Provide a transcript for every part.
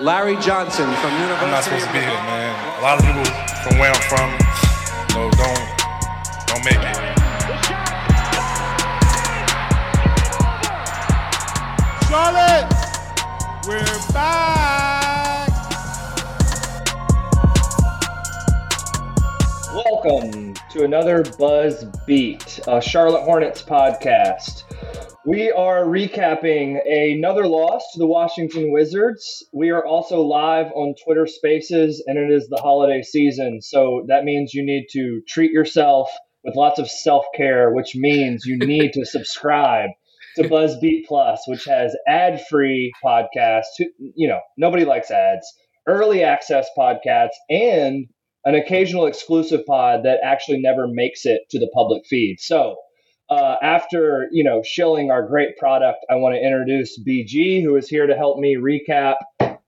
Larry Johnson from University I'm not supposed to be here, man. A lot of people from where I'm from, you know, don't don't make it. Charlotte, we're back. Welcome to another Buzz Beat, a Charlotte Hornets podcast. We are recapping another loss to the Washington Wizards. We are also live on Twitter Spaces, and it is the holiday season. So that means you need to treat yourself with lots of self care, which means you need to subscribe to BuzzBeat Plus, which has ad free podcasts. You know, nobody likes ads, early access podcasts, and an occasional exclusive pod that actually never makes it to the public feed. So, uh, after you know shilling our great product, I want to introduce BG, who is here to help me recap.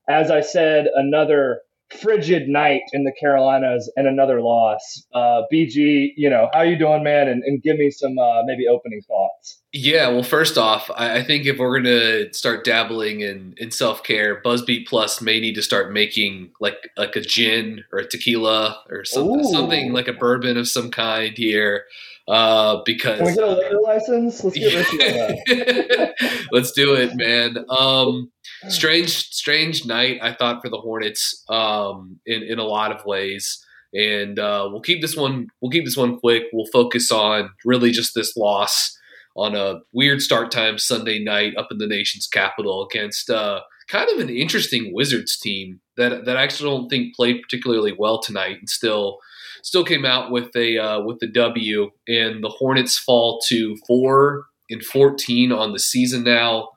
As I said, another frigid night in the Carolinas and another loss. Uh, BG, you know how you doing, man? And, and give me some uh, maybe opening thoughts. Yeah, well, first off, I, I think if we're gonna start dabbling in, in self care, Buzzbeat Plus may need to start making like like a gin or a tequila or some, something like a bourbon of some kind here, uh, because Can we get a liquor license? Let's get on. Let's do it, man. Um, strange, strange night. I thought for the Hornets, um, in in a lot of ways, and uh, we'll keep this one. We'll keep this one quick. We'll focus on really just this loss on a weird start time Sunday night up in the nation's capital against uh, kind of an interesting Wizards team that that I actually don't think played particularly well tonight, and still still came out with a uh, with the W. And the Hornets fall to four and fourteen on the season now.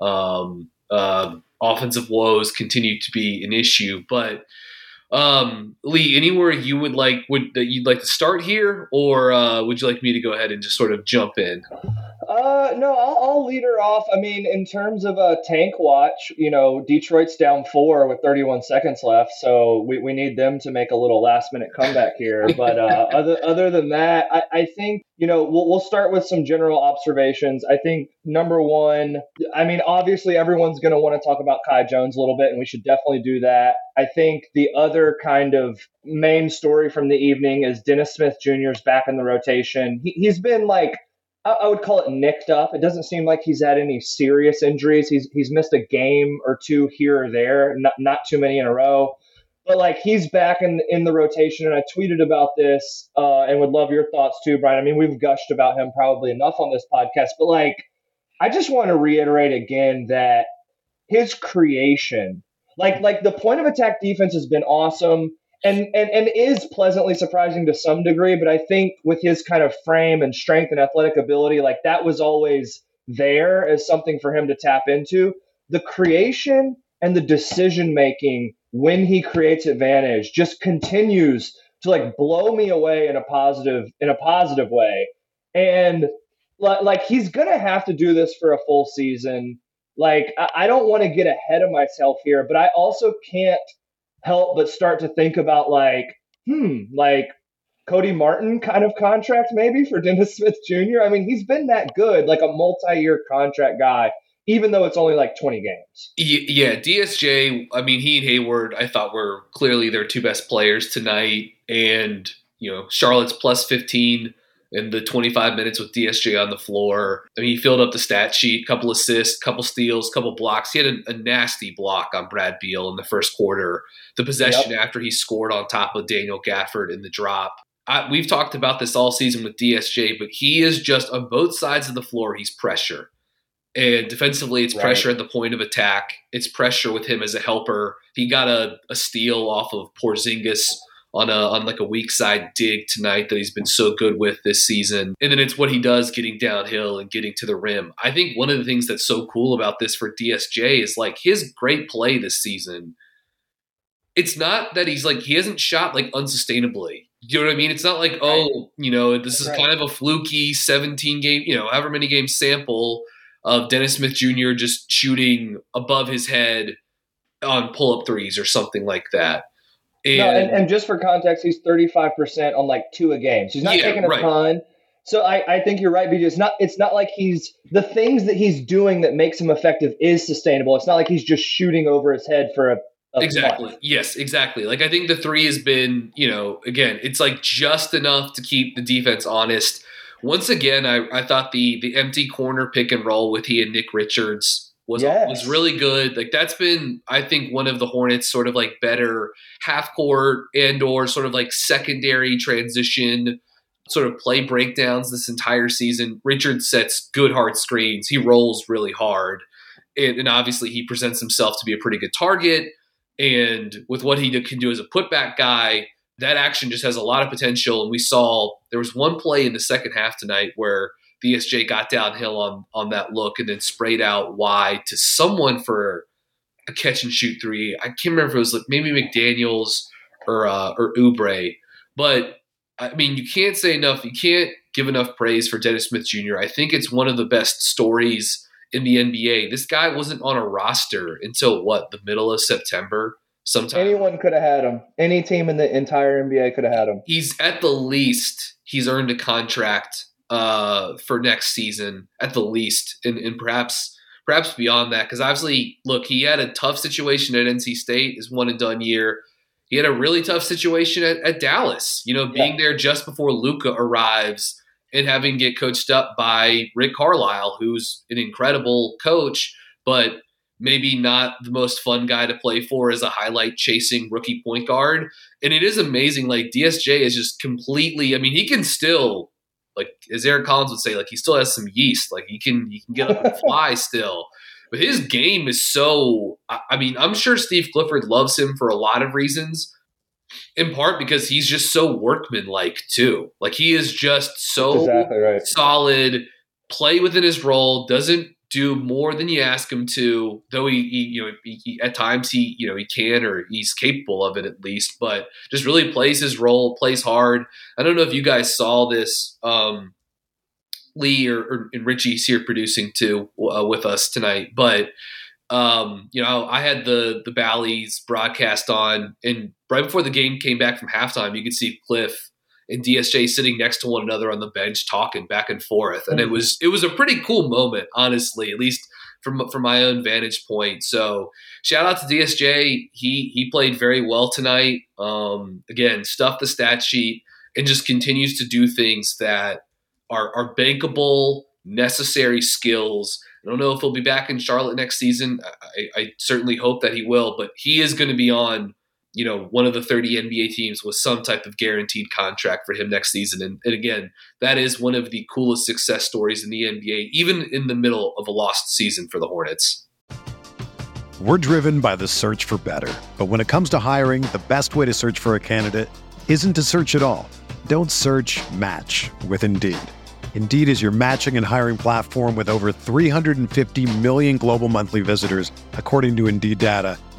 Um, uh, offensive woes continue to be an issue, but um, Lee, anywhere you would like would that you'd like to start here, or uh, would you like me to go ahead and just sort of jump in? Uh, no, I'll, I'll lead her off. I mean, in terms of a tank watch, you know, Detroit's down four with 31 seconds left, so we, we need them to make a little last minute comeback here. But uh, other other than that, I, I think you know we'll we'll start with some general observations. I think number one, I mean, obviously everyone's going to want to talk about Kai Jones a little bit, and we should definitely do that. I think the other kind of main story from the evening is Dennis Smith Jr.'s back in the rotation. He, he's been like I, would call it nicked up. It doesn't seem like he's had any serious injuries. He's he's missed a game or two here or there, not not too many in a row. But like he's back in in the rotation, and I tweeted about this uh, and would love your thoughts too, Brian. I mean, we've gushed about him probably enough on this podcast, but like I just want to reiterate again that his creation, like like the point of attack defense has been awesome and, and and is pleasantly surprising to some degree. But I think with his kind of frame and strength and athletic ability, like that was always there as something for him to tap into. The creation and the decision making when he creates advantage just continues to like blow me away in a positive in a positive way. And like he's gonna have to do this for a full season. Like I, I don't want to get ahead of myself here, but I also can't help but start to think about like, hmm, like Cody Martin kind of contract maybe for Dennis Smith Jr. I mean, he's been that good, like a multi-year contract guy, even though it's only like 20 games. Yeah, DSJ, I mean, he and Hayward, I thought were clearly their two best players tonight. And, you know, Charlotte's plus 15 in the 25 minutes with DSJ on the floor. I mean, he filled up the stat sheet, couple assists, couple steals, couple blocks. He had a, a nasty block on Brad Beal in the first quarter. The possession yep. after he scored on top of Daniel Gafford in the drop. I, we've talked about this all season with DSJ, but he is just on both sides of the floor. He's pressure, and defensively, it's right. pressure at the point of attack. It's pressure with him as a helper. He got a, a steal off of Porzingis on a on like a weak side dig tonight that he's been so good with this season. And then it's what he does getting downhill and getting to the rim. I think one of the things that's so cool about this for DSJ is like his great play this season. It's not that he's like he hasn't shot like unsustainably. You know what I mean? It's not like, oh, you know, this is kind of a fluky 17 game, you know, however many game sample of Dennis Smith Jr. just shooting above his head on pull up threes or something like that. And, no, and, and, just for context, he's 35% on like two a game. So he's not yeah, taking a right. ton. So I, I think you're right, BG. It's not it's not like he's the things that he's doing that makes him effective is sustainable. It's not like he's just shooting over his head for a exactly month. yes exactly like i think the three has been you know again it's like just enough to keep the defense honest once again i, I thought the the empty corner pick and roll with he and nick richards was yes. was really good. Like that's been, I think, one of the Hornets' sort of like better half court and or sort of like secondary transition sort of play breakdowns this entire season. Richard sets good hard screens. He rolls really hard, and, and obviously he presents himself to be a pretty good target. And with what he can do as a putback guy, that action just has a lot of potential. And we saw there was one play in the second half tonight where DSJ got downhill on on that look and then sprayed out wide to someone for a catch and shoot three. I can't remember if it was like maybe McDaniels or uh, or Oubre, but I mean you can't say enough. You can't give enough praise for Dennis Smith Jr. I think it's one of the best stories in the NBA. This guy wasn't on a roster until what the middle of September. Sometime anyone could have had him. Any team in the entire NBA could have had him. He's at the least he's earned a contract uh, for next season at the least, and, and perhaps perhaps beyond that. Because obviously, look, he had a tough situation at NC State, his one and done year. He had a really tough situation at, at Dallas. You know, being yeah. there just before Luka arrives and having get coached up by Rick Carlisle, who's an incredible coach, but maybe not the most fun guy to play for as a highlight chasing rookie point guard. And it is amazing. Like DSJ is just completely, I mean, he can still like as Eric Collins would say, like he still has some yeast. Like he can he can get up and fly still. But his game is so I mean, I'm sure Steve Clifford loves him for a lot of reasons. In part because he's just so workmanlike too. Like he is just so exactly right. solid, play within his role, doesn't do more than you ask him to. Though he, he you know, he, he, at times he, you know, he can or he's capable of it at least. But just really plays his role, plays hard. I don't know if you guys saw this. Um, Lee or, or and Richie's here producing too uh, with us tonight, but um, you know, I had the the Bally's broadcast on, and right before the game came back from halftime, you could see Cliff and DSJ sitting next to one another on the bench talking back and forth. And it mm-hmm. was it was a pretty cool moment, honestly, at least from from my own vantage point. So shout out to DSJ. He he played very well tonight. Um, again, stuffed the stat sheet and just continues to do things that are are bankable, necessary skills. I don't know if he'll be back in Charlotte next season. I, I certainly hope that he will, but he is going to be on you know, one of the 30 NBA teams with some type of guaranteed contract for him next season. And, and, again, that is one of the coolest success stories in the NBA, even in the middle of a lost season for the Hornets. We're driven by the search for better. But when it comes to hiring, the best way to search for a candidate isn't to search at all. Don't search match with Indeed. Indeed is your matching and hiring platform with over 350 million global monthly visitors, according to Indeed data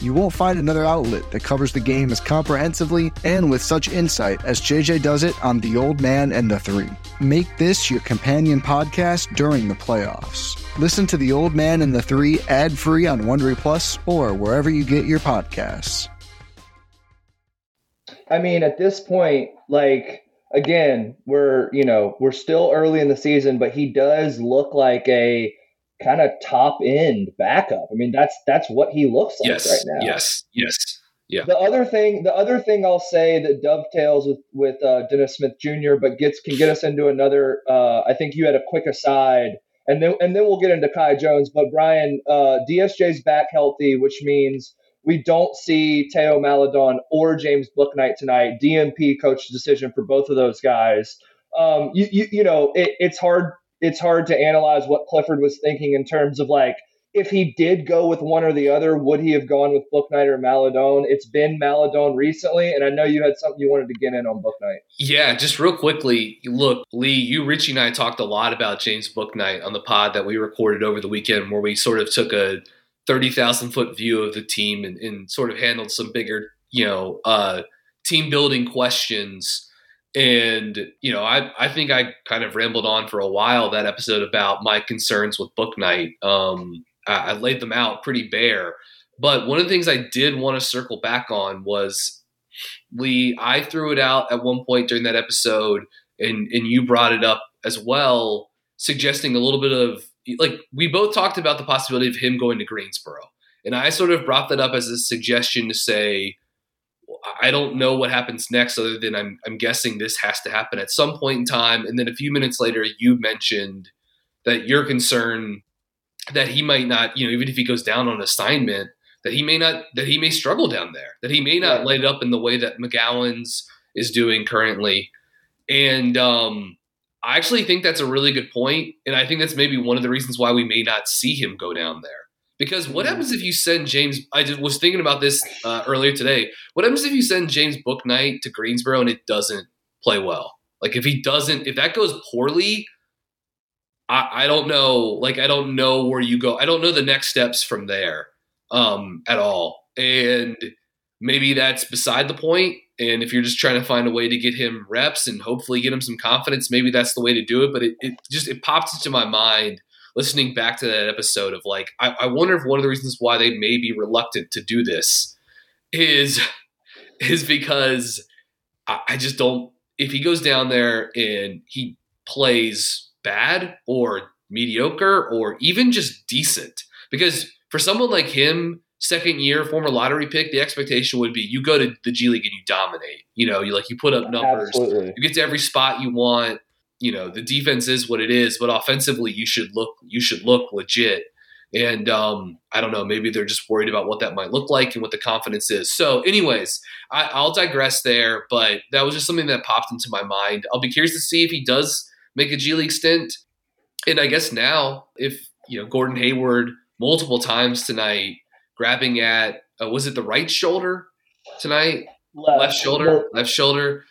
You won't find another outlet that covers the game as comprehensively and with such insight as JJ does it on The Old Man and the Three. Make this your companion podcast during the playoffs. Listen to The Old Man and the Three ad free on Wondery Plus or wherever you get your podcasts. I mean, at this point, like again, we're you know we're still early in the season, but he does look like a kind of top end backup. I mean, that's that's what he looks like yes, right now. Yes, yes, yeah. The other thing, the other thing I'll say that dovetails with with uh, Dennis Smith Jr. but gets can get us into another. Uh, I think you had a quick aside, and then and then we'll get into Kai Jones. But Brian, uh, DSJ's back healthy, which means we don't see Theo Maledon or James Bouknight tonight. DMP coach decision for both of those guys. Um, you, you, you know, it, it's hard it's hard to analyze what Clifford was thinking in terms of like if he did go with one or the other, would he have gone with Bouknight or Maledon? It's been Maledon recently, and I know you had something you wanted to get in on Bouknight. Yeah, just real quickly. Look, Lee, you, Richie, and I talked a lot about James Bouknight on the pod that we recorded over the weekend, where we sort of took a thirty thousand foot view of the team and, and, sort of handled some bigger, you know, uh, team building questions. And you know, I I think I kind of rambled on for a while that episode about my concerns with Bouknight. Um, I, I laid them out pretty bare. But one of the things I did want to circle back on was Lee. I threw it out at one point during that episode, and and you brought it up as well, suggesting a little bit of like we both talked about the possibility of him going to Greensboro, and I sort of brought that up as a suggestion to say. I don't know what happens next, other than I'm, I'm guessing this has to happen at some point in time. And then a few minutes later, you mentioned that you're concerned that he might not, you know, even if he goes down on assignment, that he may not, that he may struggle down there, that he may not light up in the way that McGowens is doing currently. And um, I actually think that's a really good point, and I think that's maybe one of the reasons why we may not see him go down there. Because what happens if you send James? I just was thinking about this uh, earlier today. What happens if you send James Bouknight to Greensboro and it doesn't play well? Like if he doesn't, if that goes poorly, I, I don't know. Like I don't know where you go. I don't know the next steps from there um, at all. And maybe that's beside the point. And if you're just trying to find a way to get him reps and hopefully get him some confidence, maybe that's the way to do it. But it, it just it popped into my mind listening back to that episode of like, I, I wonder if one of the reasons why they may be reluctant to do this is is because I, I just don't. If he goes down there and he plays bad or mediocre or even just decent, because for someone like him second year former lottery pick, the expectation would be you go to the G League and you dominate. You know, you like you put up numbers, Absolutely. you get to every spot you want. You know, the defense is what it is, but offensively you should look you should look legit. And um, I don't know, maybe they're just worried about what that might look like and what the confidence is. So, anyways, I, I'll digress there, but that was just something that popped into my mind. I'll be curious to see if he does make a G League stint. And I guess now, if you know Gordon Hayward multiple times tonight grabbing at uh, was it the right shoulder tonight? Left, left shoulder, left shoulder.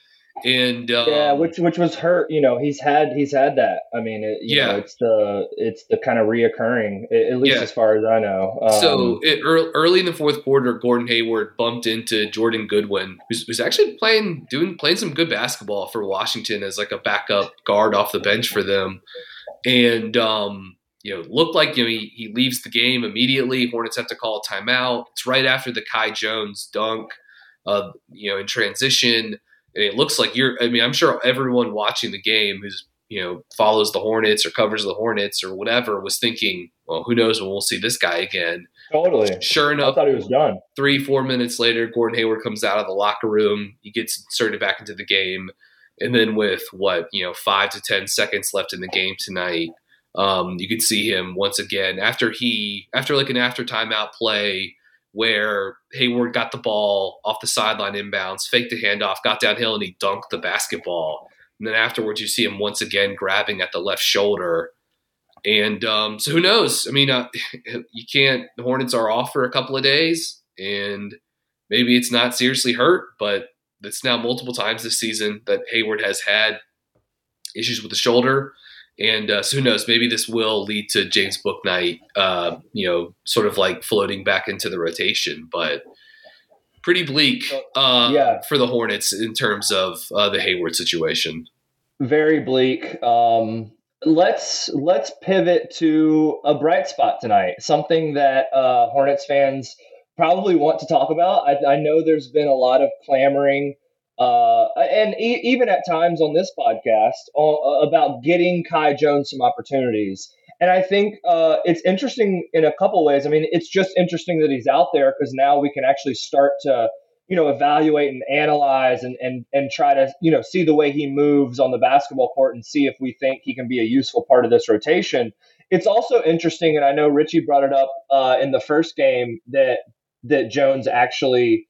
And um, yeah, which which was hurt. You know, he's had he's had that. I mean, it, yeah, know, it's the it's the kind of reoccurring, at least yeah. as far as I know. Um, so it, early in the fourth quarter, Gordon Hayward bumped into Jordan Goodwin, who's, who's actually playing doing playing some good basketball for Washington as like a backup guard off the bench for them, and um, you know, looked like you know he, he leaves the game immediately. Hornets have to call a timeout. It's right after the Kai Jones dunk, uh, you know, in transition and it looks like you're. I mean, I'm sure everyone watching the game who's you know follows the Hornets or covers the Hornets or whatever was thinking, well, who knows when we'll see this guy again. Totally. Sure enough, I thought he was done. Three, four minutes later, Gordon Hayward comes out of the locker room. He gets inserted back into the game, and then with what you know, five to ten seconds left in the game tonight, um, you could see him once again after he after like an after timeout play where Hayward got the ball off the sideline inbounds, faked the handoff, got downhill, and he dunked the basketball. And then afterwards, you see him once again grabbing at the left shoulder. And um, so who knows? I mean, uh, you can't. The Hornets are off for a couple of days, and maybe it's not seriously hurt, but it's now multiple times this season that Hayward has had issues with the shoulder. And uh, so who knows? Maybe this will lead to James Bouknight, uh, you know, sort of like floating back into the rotation. But pretty bleak, uh, yeah. for the Hornets in terms of uh, the Hayward situation. Very bleak. Um, let's let's pivot to a bright spot tonight. Something that uh, Hornets fans probably want to talk about. I, I know there's been a lot of clamoring uh, and e- even at times on this podcast uh, about getting Kai Jones some opportunities. And I think uh, it's interesting in a couple ways. I mean, it's just interesting that he's out there because now we can actually start to, you know, evaluate and analyze and, and and try to, you know, see the way he moves on the basketball court and see if we think he can be a useful part of this rotation. It's also interesting, and I know Richie brought it up uh, in the first game that that Jones actually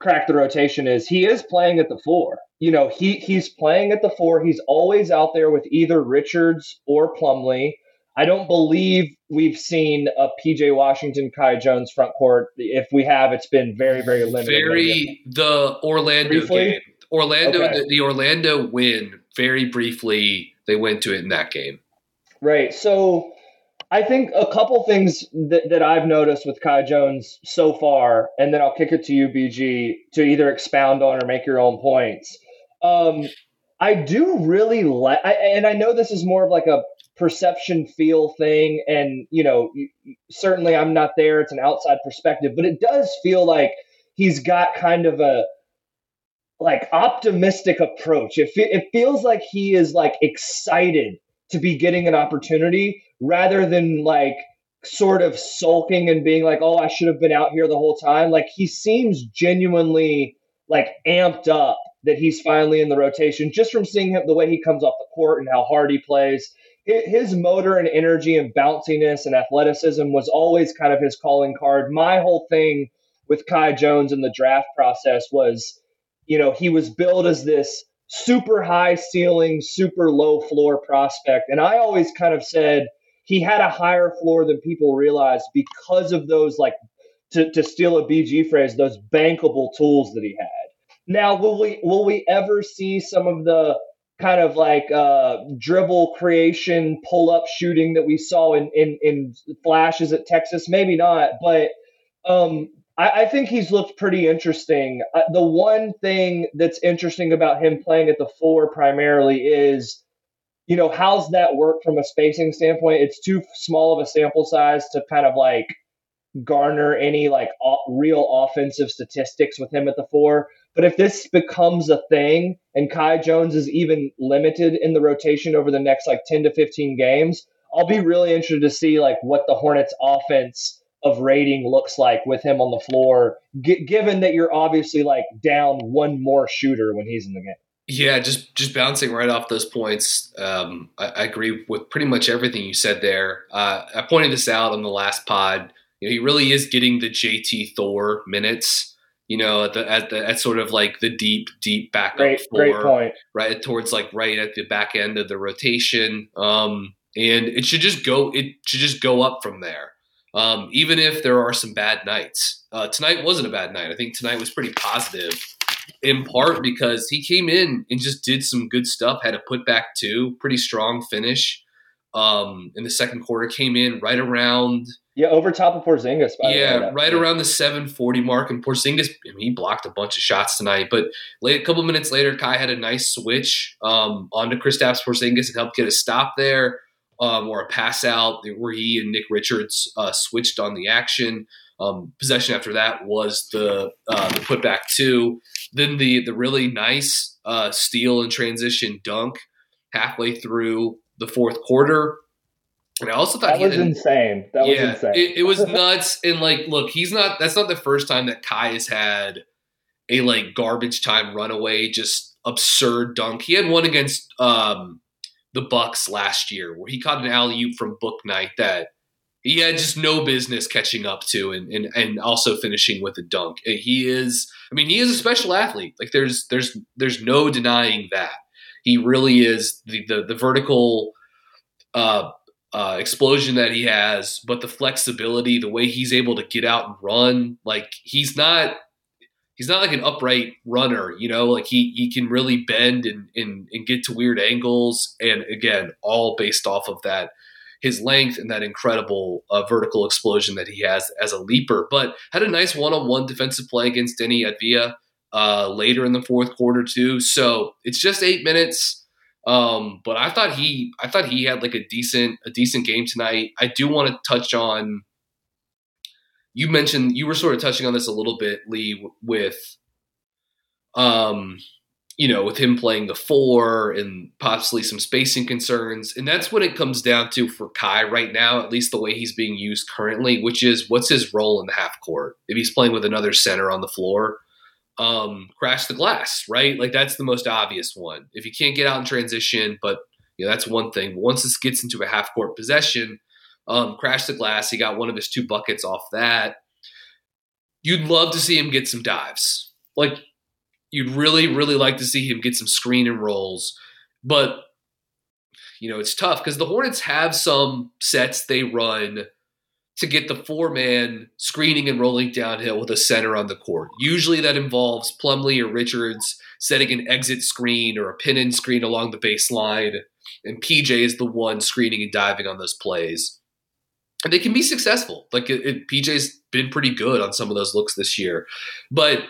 crack the rotation is he is playing at the four. You know, he he's playing at the four. He's always out there with either Richards or Plumlee. I don't believe we've seen a PJ Washington, Kai Jones front court. If we have, it's been very, very limited. Very the Orlando briefly? game. Orlando, okay. the, the Orlando win very briefly. They went to it in that game. Right. So I think a couple things that, that I've noticed with Kai Jones so far, and then I'll kick it to you, BG, to either expound on or make your own points. Um, I do really like, and I know this is more of like a perception feel thing, and you know, certainly I'm not there; it's an outside perspective, but it does feel like he's got kind of a like optimistic approach. It, fe- it feels like he is like excited to be getting an opportunity rather than like sort of sulking and being like, "Oh, I should have been out here the whole time." Like he seems genuinely like amped up that he's finally in the rotation just from seeing him the way he comes off the court and how hard he plays. His motor and energy and bounciness and athleticism was always kind of his calling card. My whole thing with Kai Jones in the draft process was, you know, he was billed as this super high ceiling, super low floor prospect. And I always kind of said he had a higher floor than people realized because of those, like, to, to steal a BG phrase, those bankable tools that he had. Now, will we will we ever see some of the kind of like uh, dribble creation, pull up shooting that we saw in, in in flashes at Texas? Maybe not, but um, I, I think he's looked pretty interesting. Uh, the one thing that's interesting about him playing at the four primarily is, you know, how's that work from a spacing standpoint? It's too small of a sample size to kind of like garner any like real offensive statistics with him at the four. But if this becomes a thing and Kai Jones is even limited in the rotation over the next like 10 to 15 games, I'll be really interested to see like what the Hornets offense of rating looks like with him on the floor, g- given that you're obviously like down one more shooter when he's in the game. Yeah, just just bouncing right off those points. Um, I, I, agree with pretty much everything you said there. Uh, I pointed this out on the last pod. You know, he really is getting the JT Thor minutes. You know, at the at the at sort of like the deep deep backup great, four, great point. right towards like right at the back end of the rotation. Um, and it should just go. It should just go up from there um, even if there are some bad nights. Uh, tonight wasn't a bad night. I think tonight was pretty positive. In part because he came in and just did some good stuff. Had a putback too, pretty strong finish. Um, in the second quarter, came in right around yeah over top of Porzingis. yeah, right around the seven forty mark, and Porzingis I mean, he blocked a bunch of shots tonight. But late, a couple minutes later, Kai had a nice switch um, onto Kristaps Porzingis and helped get a stop there. Um, or a pass out where he and Nick Richards uh, switched on the action. Um, possession after that was the uh, the putback two. Then the the really nice uh, steal and transition dunk halfway through the fourth quarter. And I also thought that was insane. That yeah, was insane. It, it was nuts. And like, look, he's not. That's not the first time that Kai has had a like garbage time runaway, just absurd dunk. He had one against um, the Bucks last year where he caught an alley oop from Bouknight that he had just no business catching up to and, and and also finishing with a dunk. He is I mean, he is a special athlete. Like there's there's there's no denying that. He really is the the, the vertical uh, uh, explosion that he has, but the flexibility, the way he's able to get out and run, like he's not he's not like an upright runner, you know, like he he can really bend and and, and get to weird angles and again, all based off of that his length and that incredible uh, vertical explosion that he has as a leaper. But had a nice one-on-one defensive play against Deni Avdija uh, later in the fourth quarter too. So it's just eight minutes. Um, but I thought he, I thought he had like a decent, a decent game tonight. I do want to touch on. You mentioned you were sort of touching on this a little bit, Lee, with um, you know, with him playing the four and possibly some spacing concerns. And that's what it comes down to for Kai right now, at least the way he's being used currently, which is what's his role in the half court? If he's playing with another center on the floor, um, crash the glass, right? Like that's the most obvious one. If you can't get out in transition, but you know, that's one thing. Once this gets into a half court possession, um, crash the glass. He got one of his two buckets off that. You'd love to see him get some dives. Like you'd really, really like to see him get some screen and rolls. But, you know, it's tough because the Hornets have some sets they run to get the four man screening and rolling downhill with a center on the court. Usually that involves Plumlee or Richards setting an exit screen or a pin in screen along the baseline. And PJ is the one screening and diving on those plays. And they can be successful. Like it, it, PJ's been pretty good on some of those looks this year. But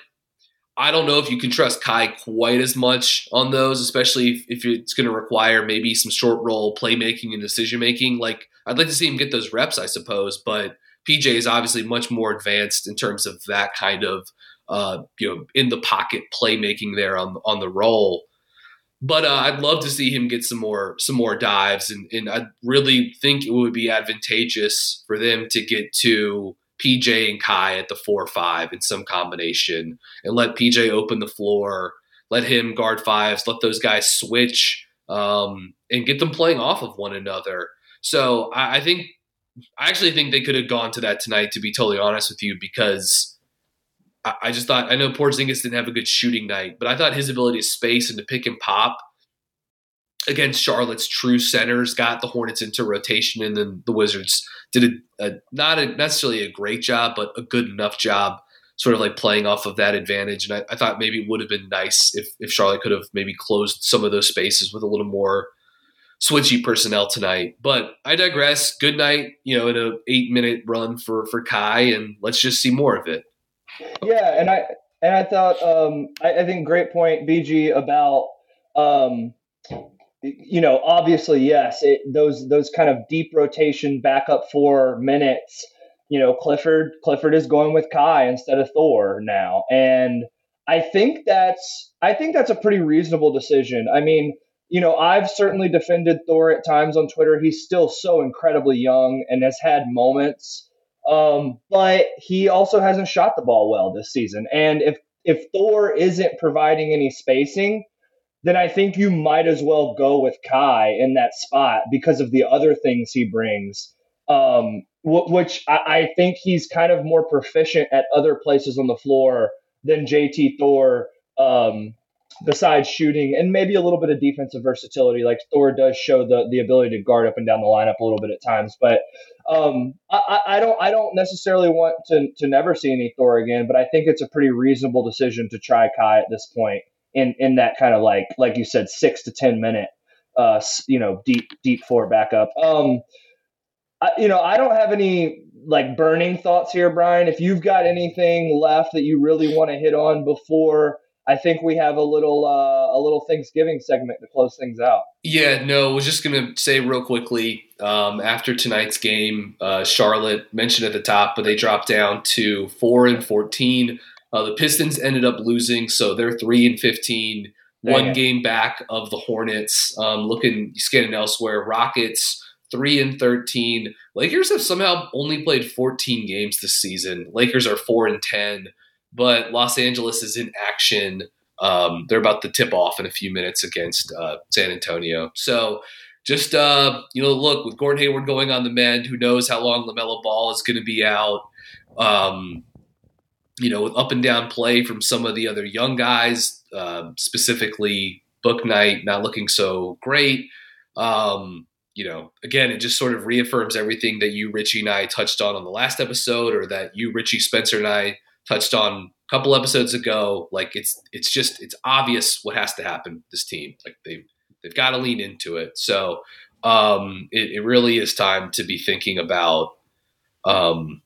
I don't know if you can trust Kai quite as much on those, especially if, if it's going to require maybe some short roll playmaking and decision making. Like I'd like to see him get those reps, I suppose, but PJ is obviously much more advanced in terms of that kind of uh, you know in the pocket playmaking there on on the roll. But uh, I'd love to see him get some more some more dives, and, and I really think it would be advantageous for them to get to PJ and Kai at the four five in some combination and let PJ open the floor, let him guard fives, let those guys switch um, and get them playing off of one another. So I, I think I actually think they could have gone to that tonight, to be totally honest with you, because I, I just thought I know Porzingis didn't have a good shooting night, but I thought his ability to space and to pick and pop against Charlotte's true centers got the Hornets into rotation, and then the Wizards did a, a, not a, necessarily a great job, but a good enough job, sort of like playing off of that advantage. And I, I thought maybe it would have been nice if if Charlotte could have maybe closed some of those spaces with a little more switchy personnel tonight. But I digress. Good night, you know, in a eight minute run for for Kai, and let's just see more of it. Yeah, and I and I thought um, I, I think great point, BG, about um, you know, obviously, yes, it, those those kind of deep rotation backup four minutes. You know, Clifford Clifford is going with Kai instead of Thor now, and I think that's I think that's a pretty reasonable decision. I mean, you know, I've certainly defended Thor at times on Twitter. He's still so incredibly young and has had moments, um, but he also hasn't shot the ball well this season. And if if Thor isn't providing any spacing, then I think you might as well go with Kai in that spot because of the other things he brings. Um, which I-, I think he's kind of more proficient at other places on the floor than JT Thor um, besides shooting and maybe a little bit of defensive versatility. Like Thor does show the the ability to guard up and down the lineup a little bit at times, but um, I, I don't I don't necessarily want to to never see any Thor again. But I think it's a pretty reasonable decision to try Kai at this point in in that kind of like like you said six to ten minute uh you know deep deep four backup. Um, I, you know I don't have any like burning thoughts here, Brian. If you've got anything left that you really want to hit on before I think we have a little uh, a little Thanksgiving segment to close things out. Yeah, no, I was just gonna say real quickly um, after tonight's game, uh, Charlotte mentioned at the top, but they dropped down to four and fourteen. Uh, the Pistons ended up losing, so they're three and fifteen, one game back of the Hornets. Um, looking scanning elsewhere, Rockets three and thirteen. Lakers have somehow only played fourteen games this season. Lakers are four and ten but Los Angeles is in action. Um, they're about to tip off in a few minutes against uh, San Antonio. So just uh, you know, look with Gordon Hayward going on the mend, who knows how long LaMelo Ball is going to be out. Um, you know, with up and down play from some of the other young guys, uh, specifically Bouknight not looking so great. Um, you know, again, it just sort of reaffirms everything that you, Richie, and I touched on on the last episode, or that you, Richie, Spencer, and I touched on a couple episodes ago. Like it's it's just it's obvious what has to happen. This team, like they they've got to lean into it. So um, it, it, really is time to be thinking about um,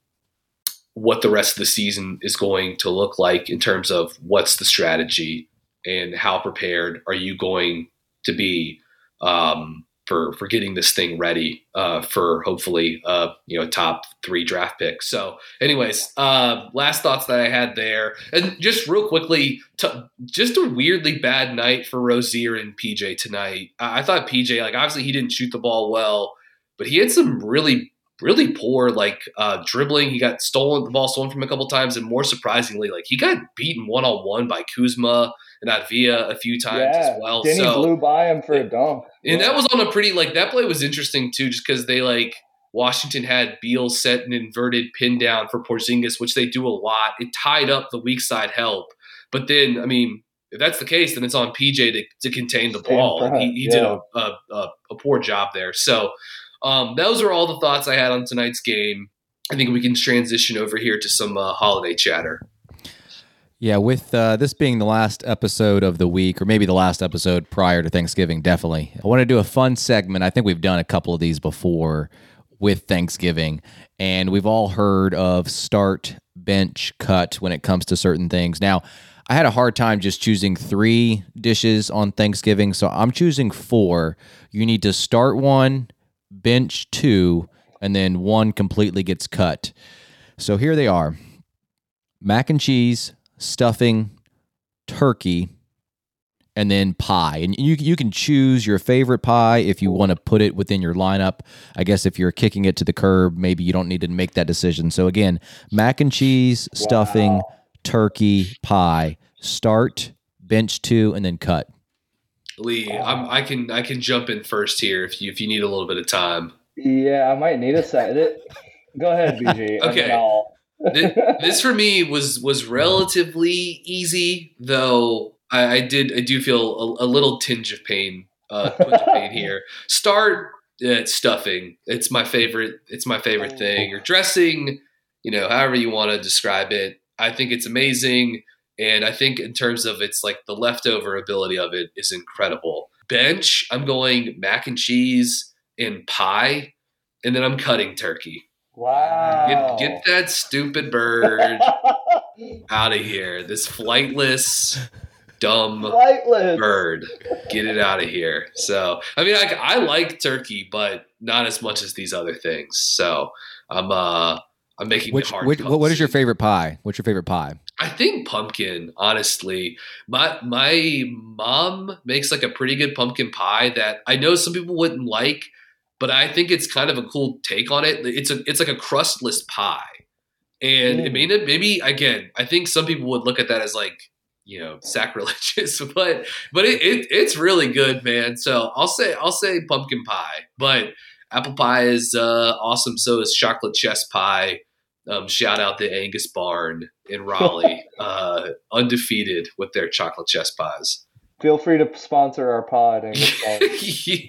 what the rest of the season is going to look like in terms of what's the strategy and how prepared are you going to be um, for for getting this thing ready uh, for hopefully uh, you know top three draft picks. So, anyways, uh, last thoughts that I had there, and just real quickly, t- just a weirdly bad night for Rozier and PJ tonight. I-, I thought PJ like obviously he didn't shoot the ball well, but he had some really really poor like uh, dribbling. He got stolen the ball stolen from a couple times, and more surprisingly, like he got beaten one on one by Kuzma and Avdija a few times yeah, as well. Deni so, blew by him for a dunk. And yeah. that was on a pretty like that play was interesting too, just because they like Washington had Beal set an inverted pin down for Porzingis, which they do a lot. It tied up the weak side help, but then I mean. If that's the case, then it's on PJ to, to contain the ball. He, he yeah. did a, a, a poor job there. So, um, those are all the thoughts I had on tonight's game. I think we can transition over here to some uh, holiday chatter. Yeah, with uh, this being the last episode of the week, or maybe the last episode prior to Thanksgiving, definitely. I want to do a fun segment. I think we've done a couple of these before with Thanksgiving, and we've all heard of start, bench, cut when it comes to certain things. Now, I had a hard time just choosing three dishes on Thanksgiving, so I'm choosing four. You need to start one, bench two, and then one completely gets cut. So here they are mac and cheese, stuffing, turkey, and then pie. And you you can choose your favorite pie if you want to put it within your lineup. I guess if you're kicking it to the curb, maybe you don't need to make that decision. So again, mac and cheese, stuffing, wow. turkey, pie. Start, bench two, and then cut. Lee, I'm, i can I can jump in first here if you if you need a little bit of time. Yeah, I might need a second. Go ahead, BG. okay this, for me was was relatively easy, though I, I did I do feel a, a little tinge of pain, uh, of pain here. Start uh, stuffing. It's my favorite. It's my favorite thing. Or dressing, you know, however you want to describe it. I think it's amazing, and I think in terms of its like the leftover ability of it is incredible. Bench, I'm going mac and cheese and pie, and then I'm cutting turkey. Wow. Get, get that stupid bird out of here. This flightless, dumb flightless. bird. Get it out of here. So, I mean, I, I like turkey, but not as much as these other things. So, I'm uh I'm making which, which what is your favorite pie? What's your favorite pie? I think pumpkin, honestly. My my mom makes like a pretty good pumpkin pie that I know some people wouldn't like, but I think it's kind of a cool take on it. It's a it's like a crustless pie, and it may not, maybe again. I think some people would look at that as like you know sacrilegious, but but it, it it's really good, man. So I'll say I'll say pumpkin pie, but apple pie is uh, awesome. So is chocolate chess pie. Um, shout out the Angus Barn in Raleigh, uh, undefeated with their chocolate chess pies. Feel free to sponsor our pod.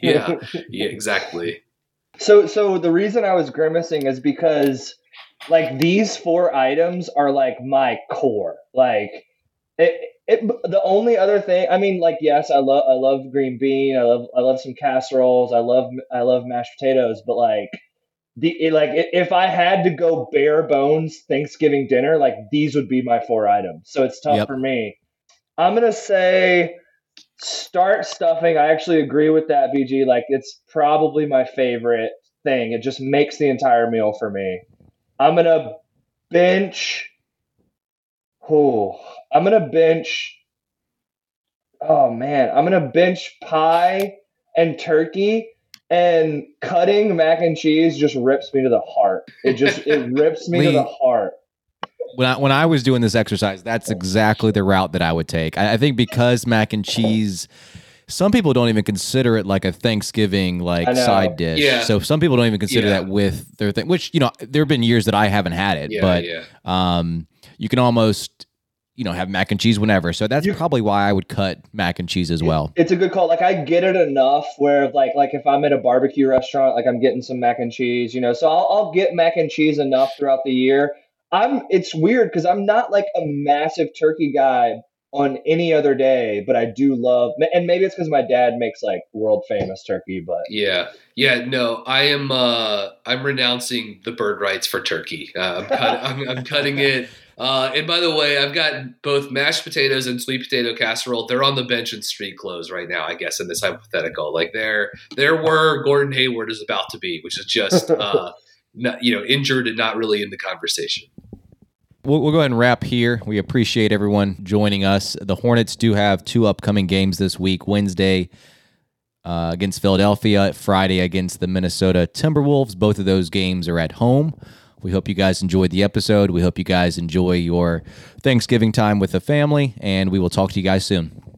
Yeah, yeah, exactly. So, so the reason I was grimacing is because, like, these four items are like my core. Like, it, it. The only other thing, I mean, like, yes, I love, I love green bean. I love, I love some casseroles. I love, I love mashed potatoes. But like, the like, if I had to go bare bones Thanksgiving dinner, like, these would be my four items. So it's tough yep. for me. I'm gonna say start stuffing. I actually agree with that, BG. Like it's probably my favorite thing. It just makes the entire meal for me. I'm gonna bench. Oh, I'm gonna bench. Oh man, I'm gonna bench pie and turkey and cutting mac and cheese just rips me to the heart. It just it rips me Lee, to the heart when I when I was doing this exercise, that's exactly the route that I would take. I, I, think because mac and cheese, some people don't even consider it like a Thanksgiving like side dish. Yeah. So some people don't even consider yeah. that with their thing. Which you know, there have been years that I haven't had it, yeah, but yeah. um, you can almost you know have mac and cheese whenever. So that's you, probably why I would cut mac and cheese as well. It's a good call. Like I get it enough where like like if I'm at a barbecue restaurant, like I'm getting some mac and cheese, you know. So I'll, I'll get mac and cheese enough throughout the year I'm it's weird because I'm not like a massive turkey guy on any other day, but I do love and maybe it's because my dad makes like world famous turkey, but yeah. Yeah, no, I am uh I'm renouncing the bird rights for turkey. Uh, I'm, cut, I'm, I'm cutting it uh, and by the way, I've got both mashed potatoes and sweet potato casserole. They're on the bench in street clothes right now, I guess, in this hypothetical. Like there, there were Gordon Hayward is about to be, which is just uh, not, you know, injured and not really in the conversation. We'll, we'll, go ahead and wrap here. We appreciate everyone joining us. The Hornets do have two upcoming games this week Wednesday uh, against Philadelphia, Friday against the Minnesota Timberwolves. Both of those games are at home. We hope you guys enjoyed the episode. We hope you guys enjoy your Thanksgiving time with the family, and we will talk to you guys soon.